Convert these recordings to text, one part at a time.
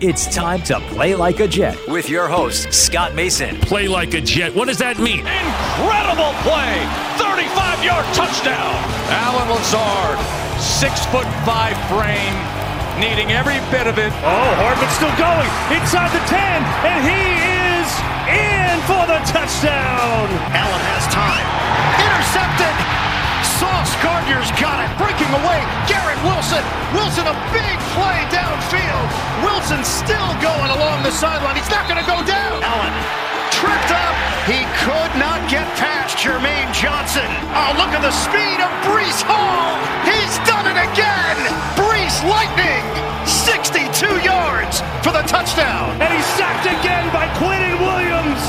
It's time to play like a Jet with your host, Scott Mason. Play like a Jet. What does that mean? Incredible play! 35 yard touchdown! Allen Lazard, six foot five frame, needing every bit of it. Oh, Hardman's still going inside the 10, and he is in for the touchdown. Allen has time. Intercepted! Sauce Gardner's got it. Breaking away. Garrett Wilson. Wilson, a big play downfield. Wilson still going along the sideline. He's not going to go down. Allen tripped up. He could not get past Jermaine Johnson. Oh, look at the speed of Breece Hall. He's done it again. Breece Lightning. 62 yards for the touchdown. And he's sacked again by Quinnen Williams.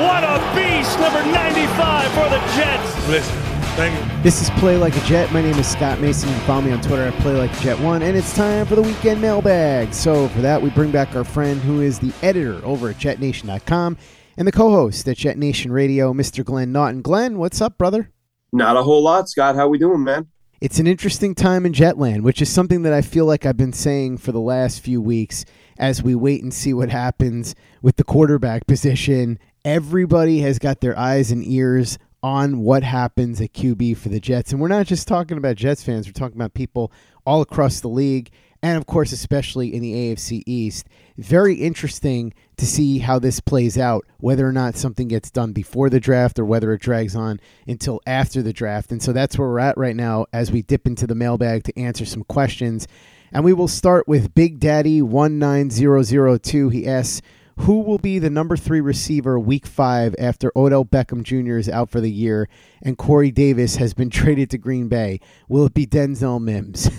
What a beast, number 95 for the Jets. Listen, thank you. This is Play Like a Jet. My name is Scott Mason. You can follow me on Twitter at Play Like a Jet One, and it's time for the weekend mailbag. So for that, we bring back our friend who is the editor over at JetNation.com and the co-host at Jet Nation Radio, Mr. Glenn Naughton. Glenn, what's up, brother? Not a whole lot, Scott. How we doing, man? It's an interesting time in Jetland, which is something that I feel like I've been saying for the last few weeks as we wait and see what happens with the quarterback position. Everybody has got their eyes and ears on what happens at QB for the Jets. And we're not just talking about Jets fans, we're talking about people all across the league and, of course, especially in the AFC East. Very interesting to see how this plays out, whether or not something gets done before the draft or whether it drags on until after the draft. And so that's where we're at right now as we dip into the mailbag to answer some questions. And we will start with Big Daddy 19002. He asks, who will be the number three receiver week five after Odell Beckham Jr. is out for the year and Corey Davis has been traded to Green Bay? Will it be Denzel Mims?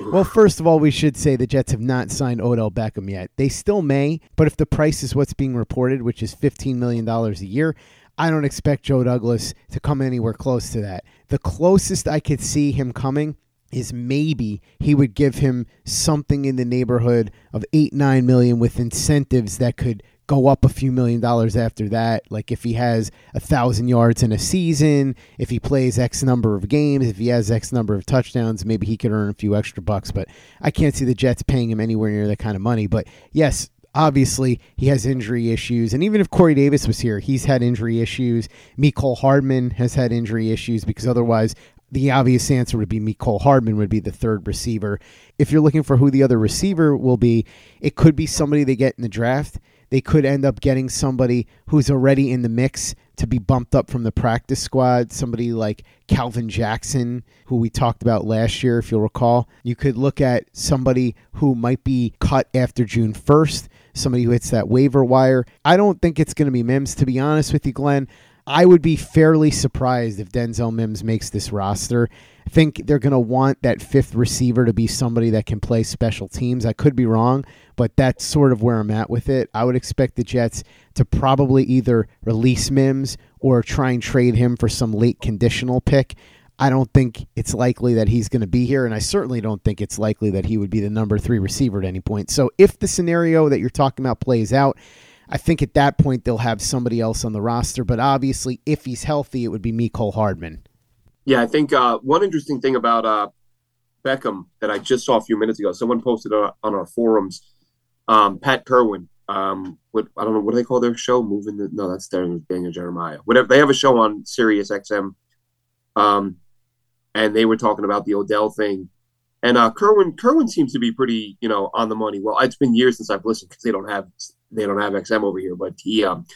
well, first of all, we should say the Jets have not signed Odell Beckham yet. They still may, but if the price is what's being reported, which is $15 million a year, I don't expect Joe Douglas to come anywhere close to that. The closest I could see him coming is maybe he would give him something in the neighborhood of eight nine million with incentives that could go up a few million dollars after that. Like if he has a thousand yards in a season if he plays x number of games if he has x number of touchdowns maybe he could earn a few extra bucks. But i can't see the jets paying him anywhere near that kind of money. But yes obviously he has injury issues. And even if corey davis was here he's had injury issues. Mecole hardman has had injury issues because otherwise the obvious answer would be Mecole Hardman would be the third receiver. If you're looking for who the other receiver will be, it could be somebody they get in the draft. They could end up getting somebody who's already in the mix to be bumped up from the practice squad, somebody like Calvin Jackson, who we talked about last year, if you'll recall. You could look at somebody who might be cut after June 1st, somebody who hits that waiver wire. I don't think it's going to be Mims, to be honest with you, Glenn. I would be fairly surprised if Denzel Mims makes this roster. I think they're going to want that fifth receiver to be somebody that can play special teams. I could be wrong, but that's sort of where I'm at with it. I would expect the Jets to probably either release Mims or try and trade him for some late conditional pick. I don't think it's likely that he's going to be here, and I certainly don't think it's likely that he would be the number three receiver at any point. So if the scenario that you're talking about plays out, I think at that point they'll have somebody else on the roster. But obviously, if he's healthy, it would be Mecole Hardman. Yeah, I think uh, one interesting thing about uh, Beckham that I just saw a few minutes ago, someone posted on our forums, um, Pat Kirwan. Um, what I don't know what do they call their show? Moving the no, that's Daniel Jeremiah. Whatever they have a show on Sirius XM, um, and they were talking about the Odell thing, and uh, Kirwan Kirwan seems to be pretty you know on the money. Well, it's been years since I've listened because they don't have they don't have XM over here, but he um,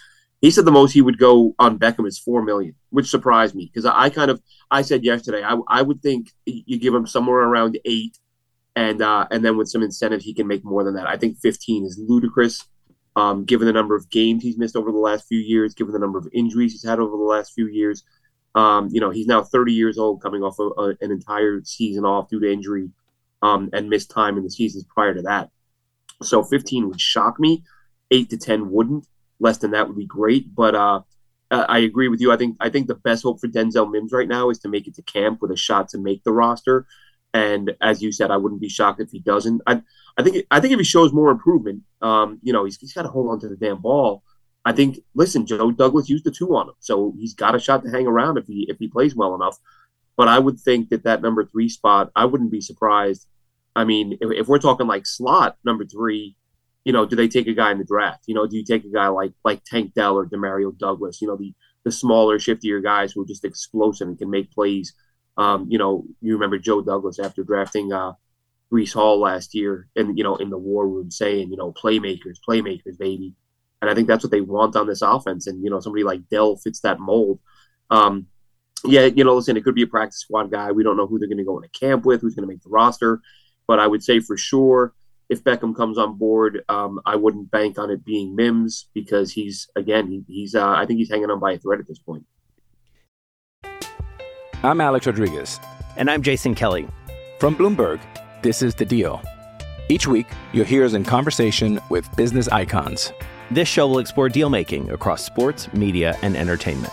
he said the most he would go on Beckham is four million, which surprised me because I, I, kind of I said yesterday I, I would think you give him somewhere around eight, and uh, and then with some incentive he can make more than that. I think fifteen is ludicrous, um, given the number of games he's missed over the last few years, given the number of injuries he's had over the last few years. Um, you know he's now 30 years old, coming off a, a, an entire season off due to injury, um, and missed time in the seasons prior to that. So 15 would shock me. Eight to 10 wouldn't less than that would be great. But uh, I agree with you. I think I think the best hope for Denzel Mims right now is to make it to camp with a shot to make the roster. And as you said, I wouldn't be shocked if he doesn't. I I think I think if he shows more improvement, um, you know, he's, he's got to hold on to the damn ball. I think. Listen, Joe Douglas used the two on him, so he's got a shot to hang around if he if he plays well enough. But I would think that that number three spot, I wouldn't be surprised. I mean, if, if we're talking like slot number three, you know, do they take a guy in the draft? You know, do you take a guy like like Tank Dell or Demario Douglas? You know, the the smaller, shiftier guys who are just explosive and can make plays. Um, you know, you remember Joe Douglas after drafting uh, Breece Hall last year, and you know, in the war room saying, you know, playmakers, playmakers, baby. And I think that's what they want on this offense. And you know, somebody like Dell fits that mold. Um, yeah, you know, listen, it could be a practice squad guy. We don't know who they're going to go into camp with, who's going to make the roster. But I would say for sure, if Beckham comes on board, um, I wouldn't bank on it being Mims because he's again he, he's uh, I think he's hanging on by a thread at this point. I'm Alex Rodriguez, and I'm Jason Kelly from Bloomberg. This is the Deal. Each week, you'll hear us in conversation with business icons. This show will explore deal making across sports, media, and entertainment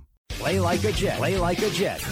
Play like a Jet. Play like a Jet.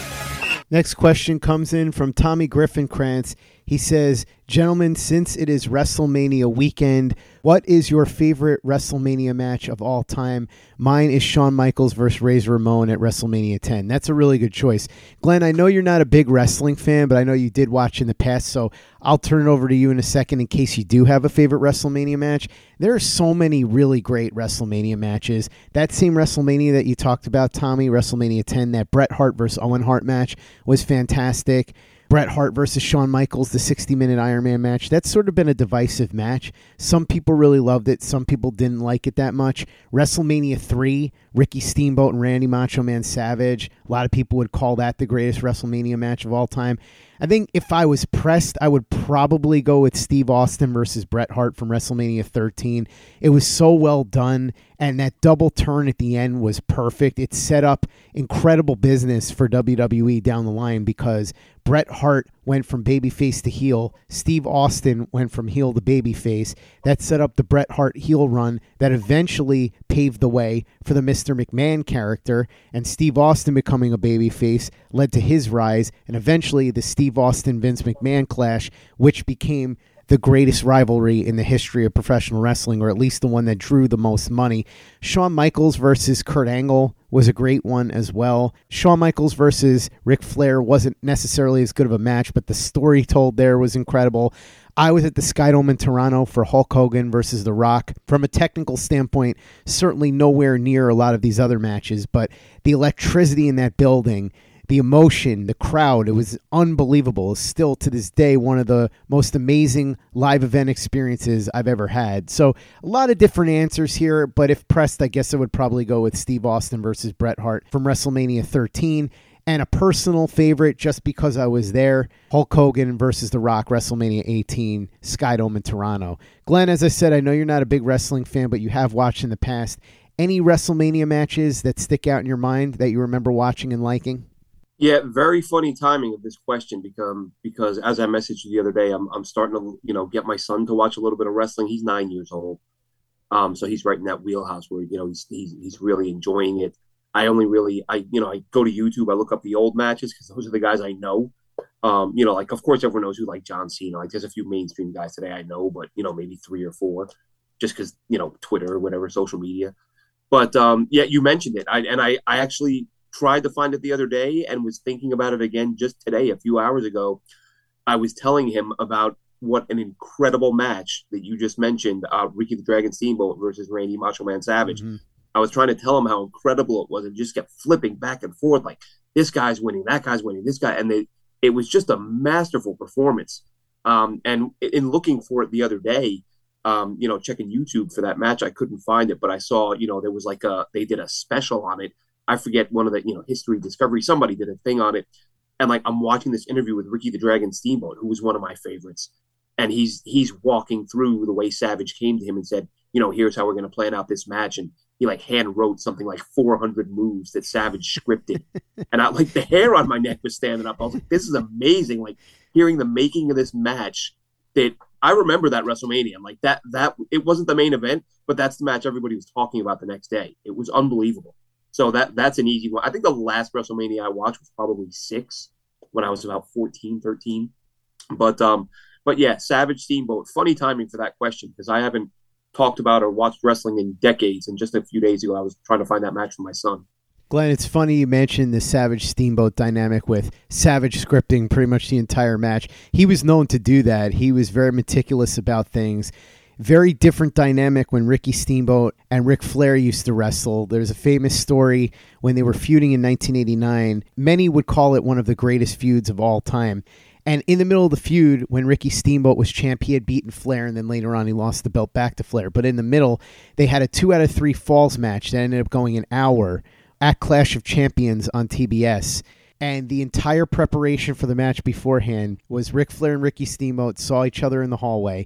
Next question comes in from Tommy Griffin Krantz. He says, Gentlemen, since it is WrestleMania weekend, what is your favorite WrestleMania match of all time? Mine is Shawn Michaels versus Razor Ramon at WrestleMania 10. That's a really good choice. Glenn, I know you're not a big wrestling fan, but I know you did watch in the past, so I'll turn it over to you in a second in case you do have a favorite WrestleMania match. There are so many really great WrestleMania matches. That same WrestleMania that you talked about, Tommy, WrestleMania 10, that Bret Hart versus Owen Hart match was fantastic. Bret Hart versus Shawn Michaels, the 60 minute Iron Man match. That's sort of been a divisive match. Some people really loved it, some people didn't like it that much. WrestleMania 3, Ricky Steamboat and Randy Macho Man Savage. A lot of people would call that the greatest WrestleMania match of all time. I think if I was pressed, I would probably go with Steve Austin versus Bret Hart from WrestleMania 13. It was so well done, and that double turn at the end was perfect. It set up incredible business for WWE down the line because Bret Hart went from babyface to heel. Steve Austin went from heel to babyface. That set up the Bret Hart heel run that eventually paved the way for the Mr. McMahon character. And Steve Austin becoming a babyface led to his rise and eventually the Steve Austin Vince McMahon clash, which became the greatest rivalry in the history of professional wrestling, or at least the one that drew the most money. Shawn Michaels versus Kurt Angle was a great one as well. Shawn Michaels versus Ric Flair wasn't necessarily as good of a match, but the story told there was incredible. I was at the Skydome in Toronto for Hulk Hogan versus The Rock. From a technical standpoint, certainly nowhere near a lot of these other matches, but the electricity in that building the emotion, the crowd, it was unbelievable. It's still to this day one of the most amazing live event experiences I've ever had. So, a lot of different answers here, but if pressed, I guess I would probably go with Steve Austin versus Bret Hart from WrestleMania 13. And a personal favorite, just because I was there, Hulk Hogan versus The Rock, WrestleMania 18, Skydome in Toronto. Glenn, as I said, I know you're not a big wrestling fan, but you have watched in the past. Any WrestleMania matches that stick out in your mind that you remember watching and liking? Yeah, very funny timing of this question because because as I messaged you the other day, I'm I'm starting to you know get my son to watch a little bit of wrestling. He's nine years old, um, so he's right in that wheelhouse where you know he's he's, he's really enjoying it. I only really I you know I go to YouTube, I look up the old matches because those are the guys I know. Um, you know, like of course everyone knows who like John Cena. Like there's a few mainstream guys today I know, but you know maybe three or four, just because you know Twitter or whatever social media. But um, yeah, you mentioned it, I, and I I actually tried to find it the other day and was thinking about it again just today, a few hours ago. I was telling him about what an incredible match that you just mentioned, uh, Ricky the Dragon Steamboat versus Randy Macho Man Savage. Mm-hmm. I was trying to tell him how incredible it was and just kept flipping back and forth like this guy's winning, that guy's winning, this guy, and they, it was just a masterful performance. Um, and in looking for it the other day, um, you know, checking YouTube for that match, I couldn't find it, but I saw, you know, there was like a they did a special on it I forget one of the you know history discovery somebody did a thing on it, and like I'm watching this interview with Ricky the Dragon Steamboat, who was one of my favorites, and he's he's walking through the way Savage came to him and said, you know, here's how we're going to plan out this match, and he like hand wrote something like 400 moves that Savage scripted, and I like the hair on my neck was standing up. I was like, this is amazing, like hearing the making of this match that I remember that WrestleMania. I'm like that that it wasn't the main event, but that's the match everybody was talking about the next day. It was unbelievable. So that that's an easy one. I think the last WrestleMania I watched was probably six when I was about 14, 13. But um, but yeah, Savage Steamboat. Funny timing for that question because I haven't talked about or watched wrestling in decades. And just a few days ago, I was trying to find that match for my son. Glenn, it's funny you mentioned the Savage Steamboat dynamic with Savage scripting pretty much the entire match. He was known to do that. He was very meticulous about things. Very different dynamic when Ricky Steamboat and Ric Flair used to wrestle. There's a famous story when they were feuding in 1989. Many would call it one of the greatest feuds of all time. And in the middle of the feud, when Ricky Steamboat was champ, he had beaten Flair, and then later on he lost the belt back to Flair. But in the middle, they had a two out of three falls match that ended up going an hour at Clash of Champions on TBS. And the entire preparation for the match beforehand was Ric Flair and Ricky Steamboat saw each other in the hallway.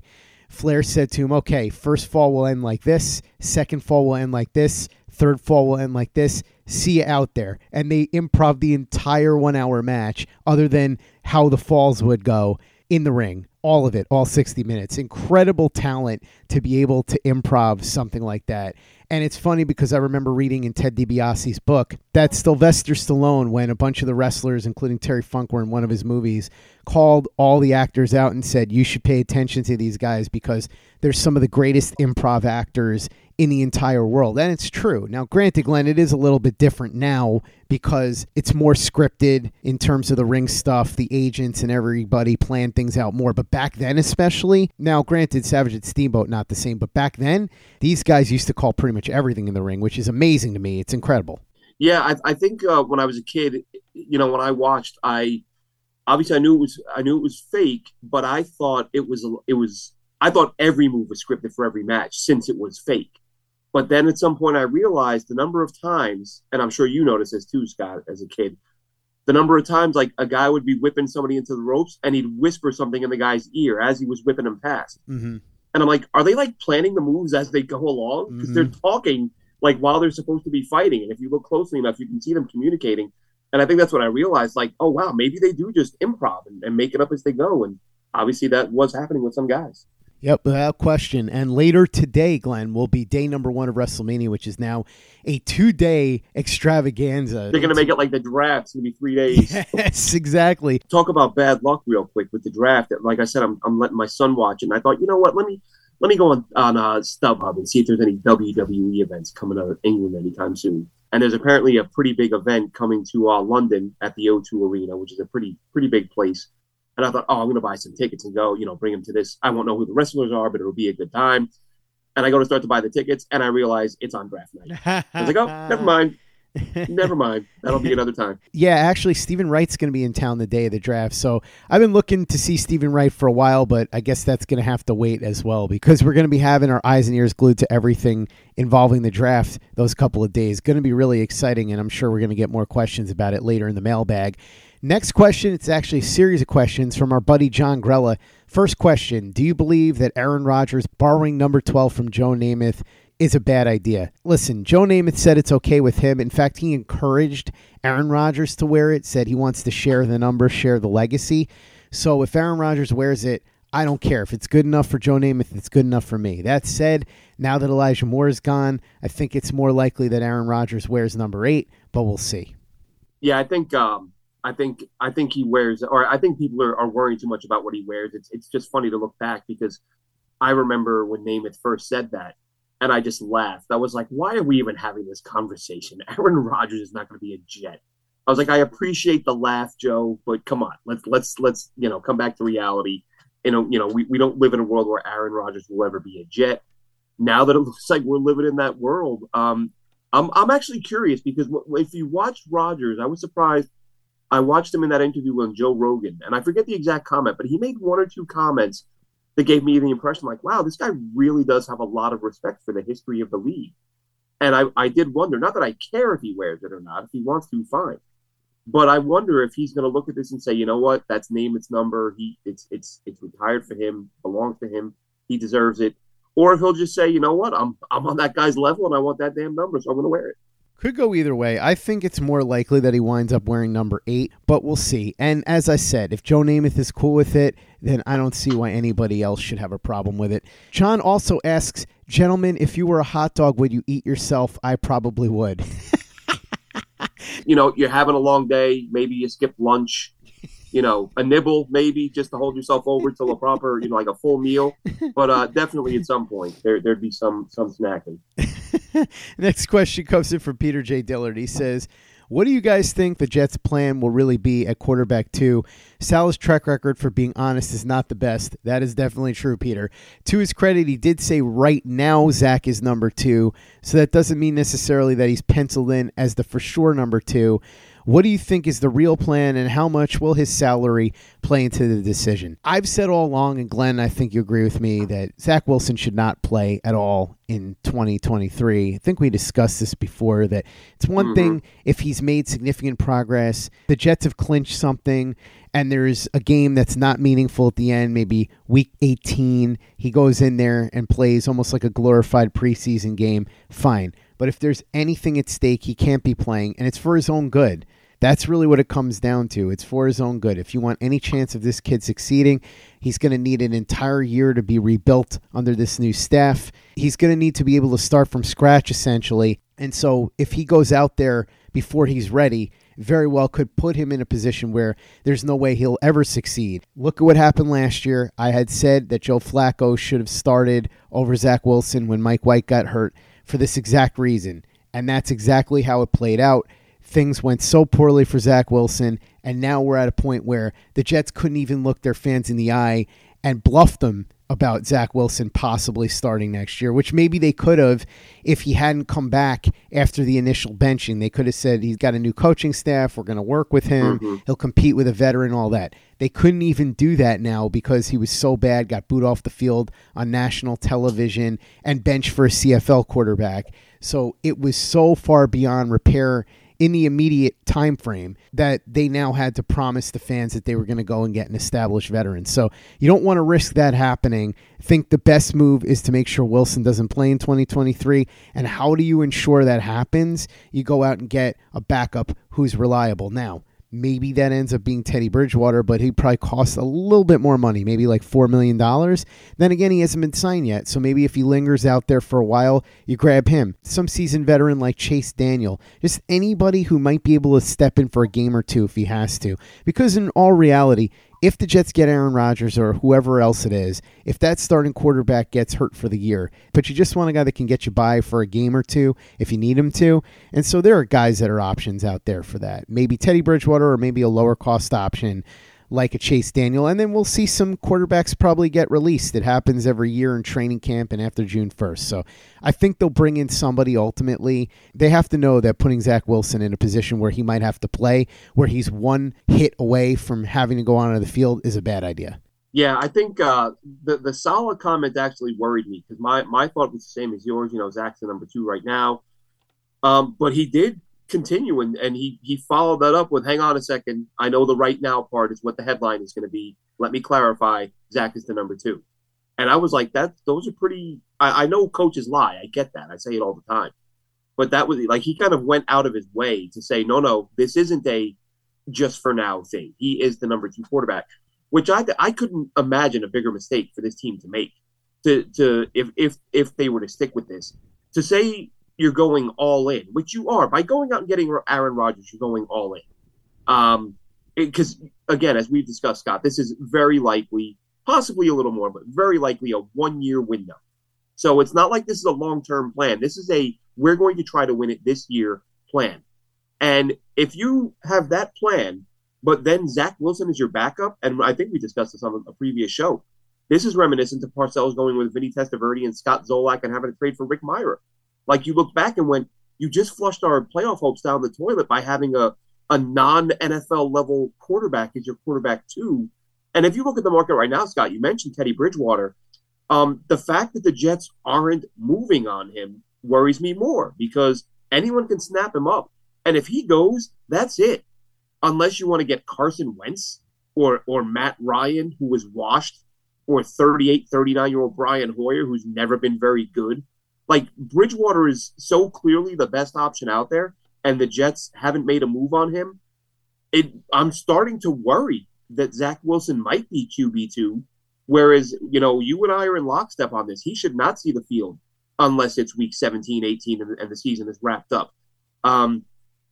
Flair said to him, okay, first fall will end like this, second fall will end like this, third fall will end like this. See you out there. And they improv the entire one hour match, other than how the falls would go in the ring. All of it, all 60 minutes. Incredible talent to be able to improv something like that. And it's funny because I remember reading in Ted DiBiase's book that Sylvester Stallone, when a bunch of the wrestlers, including Terry Funk, were in one of his movies, called all the actors out and said, You should pay attention to these guys because they're some of the greatest improv actors in the entire world. And it's true. Now, granted, Glenn, it is a little bit different now because it's more scripted in terms of the ring stuff, the agents and everybody plan things out more. But back then, especially, now, granted, Savage and Steamboat, not the same, but back then, these guys used to call pretty much everything in the ring, which is amazing to me. It's incredible. Yeah, I, I think uh, when I was a kid, you know, when I watched, I obviously I knew it was I knew it was fake, but I thought it was it was I thought every move was scripted for every match since it was fake. But then at some point, I realized the number of times, and I'm sure you noticed this too, Scott, as a kid, the number of times like a guy would be whipping somebody into the ropes and he'd whisper something in the guy's ear as he was whipping him past. Mm-hmm. And I'm like, are they like planning the moves as they go along? Because Mm-hmm. they're talking like while they're supposed to be fighting. And if you look closely enough, you can see them communicating. And I think that's what I realized. Like, oh wow, maybe they do just improv and, and make it up as they go. And obviously that was happening with some guys. Yep, without question. And later today, Glenn, will be day number one of WrestleMania, which is now a two day extravaganza. They're gonna make it like the draft. It's gonna be three days. Yes, exactly. Talk about bad luck real quick with the draft. Like I said, I'm, I'm letting my son watch, it, and I thought, you know what? Let me let me go on on uh, StubHub and see if there's any WWE events coming out of England anytime soon. And there's apparently a pretty big event coming to uh, London at the O2 Arena, which is a pretty pretty big place. And I thought, oh, I'm going to buy some tickets and go, you know, bring them to this. I won't know who the wrestlers are, but it'll be a good time. And I go to start to buy the tickets, and I realize it's on draft night. I was like, oh, never mind. never mind. That'll be another time. Yeah, actually, Steven Wright's going to be in town the day of the draft. So I've been looking to see Steven Wright for a while, but I guess that's going to have to wait as well because we're going to be having our eyes and ears glued to everything involving the draft those couple of days. Going to be really exciting, and I'm sure we're going to get more questions about it later in the mailbag. Next question, it's actually a series of questions from our buddy John Grella. First question Do you believe that Aaron Rodgers borrowing number 12 from Joe Namath is a bad idea? Listen, Joe Namath said it's okay with him. In fact, he encouraged Aaron Rodgers to wear it, said he wants to share the number, share the legacy. So if Aaron Rodgers wears it, I don't care. If it's good enough for Joe Namath, it's good enough for me. That said, now that Elijah Moore is gone, I think it's more likely that Aaron Rodgers wears number eight, but we'll see. Yeah, I think um, I think I think he wears, or I think people are, are worrying too much about what he wears. It's it's just funny to look back because I remember when Namath first said that, and I just laughed. I was like, why are we even having this conversation? Aaron Rodgers is not going to be a Jet. I was like, I appreciate the laugh, Joe, but come on, let's let's let's you know come back to reality. You know, you know, we, we don't live in a world where Aaron Rodgers will ever be a Jet. Now that it looks like we're living in that world, um, I'm I'm actually curious because if you watch Rodgers, I was surprised. I watched him in that interview with Joe Rogan, and I forget the exact comment, but he made one or two comments that gave me the impression like, wow, this guy really does have a lot of respect for the history of the league. And I, I did wonder, not that I care if he wears it or not, if he wants to, fine. But I wonder if he's going to look at this and say, you know what, that's name its number. He, it's, it's, it's retired for him, belongs to him. He deserves it. Or if he'll just say, you know what, I'm, I'm on that guy's level and I want that damn number, so I'm going to wear it. Could go either way. I think it's more likely that he winds up wearing number eight, but we'll see. And as I said, if Joe Namath is cool with it, then I don't see why anybody else should have a problem with it. John also asks, Gentlemen, if you were a hot dog, would you eat yourself? I probably would. you know, you're having a long day. Maybe you skip lunch. You know, a nibble maybe just to hold yourself over till a proper, you know, like a full meal. But uh, definitely at some point there there'd be some some snacking. Next question comes in from Peter J. Dillard. He says, What do you guys think the Jets' plan will really be at quarterback two? Sal's track record for being honest is not the best. That is definitely true, Peter. To his credit, he did say right now Zach is number two, so that doesn't mean necessarily that he's penciled in as the for sure number two. What do you think is the real plan, and how much will his salary play into the decision? I've said all along, and Glenn, I think you agree with me, that Zach Wilson should not play at all in 2023. I think we discussed this before that it's one Mhm. thing if he's made significant progress, the Jets have clinched something, and there's a game that's not meaningful at the end, maybe week 18, he goes in there and plays almost like a glorified preseason game, fine. But if there's anything at stake, he can't be playing, and it's for his own good. That's really what it comes down to. It's for his own good. If you want any chance of this kid succeeding, he's going to need an entire year to be rebuilt under this new staff. He's going to need to be able to start from scratch, essentially. And so if he goes out there before he's ready, very well could put him in a position where there's no way he'll ever succeed. Look at what happened last year. I had said that Joe Flacco should have started over Zach Wilson when Mike White got hurt for this exact reason. And that's exactly how it played out. Things went so poorly for Zach Wilson, and now we're at a point where the Jets couldn't even look their fans in the eye and bluff them about Zach Wilson possibly starting next year, which maybe they could have if he hadn't come back after the initial benching. They could have said he's got a new coaching staff, we're going to work with him, Mhm. he'll compete with a veteran, all that. They couldn't even do that now because he was so bad, got booed off the field on national television and benched for a CFL quarterback. So it was so far beyond repair in the immediate time frame that they now had to promise the fans that they were going to go and get an established veteran. So you don't want to risk that happening. Think the best move is to make sure Wilson doesn't play in 2023. And how do you ensure that happens? You go out and get a backup who's reliable. Now, Maybe that ends up being Teddy Bridgewater, but he probably costs a little bit more money, maybe like $4 million. Then again, he hasn't been signed yet. So maybe if he lingers out there for a while, you grab him. Some seasoned veteran like Chase Daniel. Just anybody who might be able to step in for a game or two if he has to. Because in all reality, if the Jets get Aaron Rodgers or whoever else it is, if that starting quarterback gets hurt for the year, but you just want a guy that can get you by for a game or two if you need him to. And so there are guys that are options out there for that. Maybe Teddy Bridgewater or maybe a lower cost option like a Chase Daniel. And then we'll see some quarterbacks probably get released. It happens every year in training camp and after June 1st. So I think they'll bring in somebody ultimately. They have to know that putting Zach Wilson in a position where he might have to play, where he's one hit away from having to go onto the field, is a bad idea. Yeah, I think uh, the the Saleh comment actually worried me because my, my thought was the same as yours. You know, Zach's the number two right now. Um, but he did continue and, and he he followed that up with hang on a second. I know the right now part is what the headline is going to be. Let me clarify. Zach is the number two. And i was like that those are pretty I, I know coaches lie. I get that. I say it all the time. But that was like he kind of went out of his way to say no no this isn't a just for now thing. He is the number two quarterback which i i couldn't imagine a bigger mistake for this team to make to to if if if they were to stick with this. To say you're going all in, which you are by going out and getting Aaron Rodgers. You're going all in, um, because again, as we've discussed, Scott, this is very likely, possibly a little more, but very likely a one-year window. So it's not like this is a long-term plan. This is a we're going to try to win it this year plan. And if you have that plan, but then Zach Wilson is your backup, and I think we discussed this on a previous show. This is reminiscent of Parcells going with Vinny Testaverde and Scott Zolak and having to trade for Rick Mirer. Like you look back and went, you just flushed our playoff hopes down the toilet by having a, a non NFL level quarterback as your quarterback too. And if you look at the market right now, Scott, you mentioned Teddy Bridgewater. Um, the fact that the Jets aren't moving on him worries me more because anyone can snap him up. And if he goes, that's it. Unless you want to get Carson Wentz or or Matt Ryan, who was washed, or 38, 39 year old Brian Hoyer, who's never been very good. Like Bridgewater is so clearly the best option out there, and the Jets haven't made a move on him. It, I'm starting to worry that Zach Wilson might be QB two, whereas you know you and I are in lockstep on this. He should not see the field unless it's week 17, 18, and, and the season is wrapped up. Um,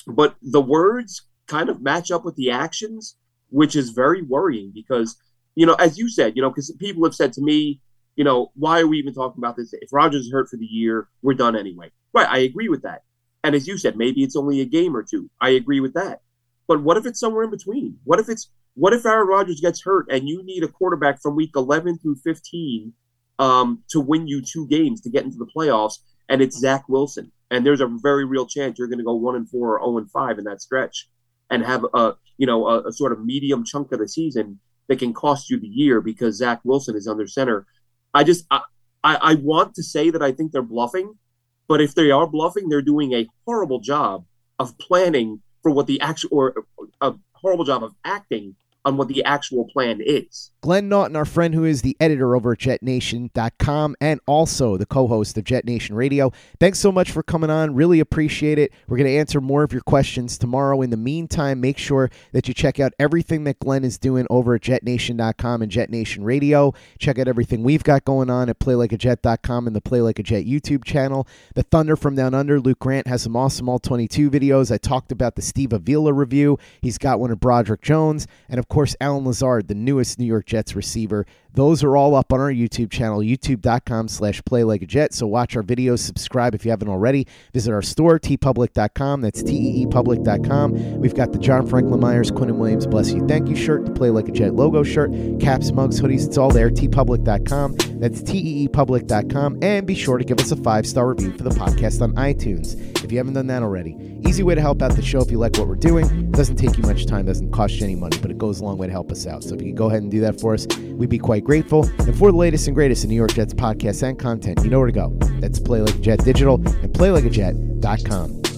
but the words kind of match up with the actions, which is very worrying because you know, as you said, you know, because people have said to me, you know, why are we even talking about this? If Rodgers is hurt for the year, we're done anyway. Right, I agree with that. And as you said, maybe it's only a game or two. I agree with that. But what if it's somewhere in between? What if it's what if Aaron Rodgers gets hurt and you need a quarterback from week 11 through 15 um, to win you two games to get into the playoffs, and it's Zach Wilson, and there's a very real chance you're going to go one and four or zero and five in that stretch, and have a you know a, a sort of medium chunk of the season that can cost you the year because Zach Wilson is under center I just I, I want to say that I think they're bluffing, but if they are bluffing, they're doing a horrible job of planning for what the actual or a horrible job of acting on what the actual plan is. Glenn Naughton, our friend who is the editor over at JetNation.com and also the co host of Jet Nation Radio. Thanks so much for coming on. Really appreciate it. We're going to answer more of your questions tomorrow. In the meantime, make sure that you check out everything that Glenn is doing over at JetNation.com and Jet Nation Radio. Check out everything we've got going on at PlayLikeAJet.com and the Play Like a Jet YouTube channel. The Thunder from Down Under, Luke Grant has some awesome All 22 videos. I talked about the Steve Avila review. He's got one of Broderick Jones. And of course, Allen Lazard, the newest New York Jets receiver. Those are all up on our YouTube channel, youtube.com slash play like a jet. So watch our videos, subscribe if you haven't already. Visit our store, teepublic.com. That's teepublic.com. We've got the John Franklin Myers, Quinnen Williams, Bless You, Thank You shirt, the Play Like a Jet logo shirt, caps, mugs, hoodies. It's all there, teepublic.com. That's teepublic.com. And be sure to give us a five star review for the podcast on iTunes if you haven't done that already. Easy way to help out the show if you like what we're doing. It doesn't take you much time, doesn't cost you any money, but it goes a long way to help us out. So if you can go ahead and do that for us, we'd be quite grateful. And for the latest and greatest in New York Jets podcasts and content, you know where to go. That's Play Like a Jet Digital and PlayLikeAJet.com.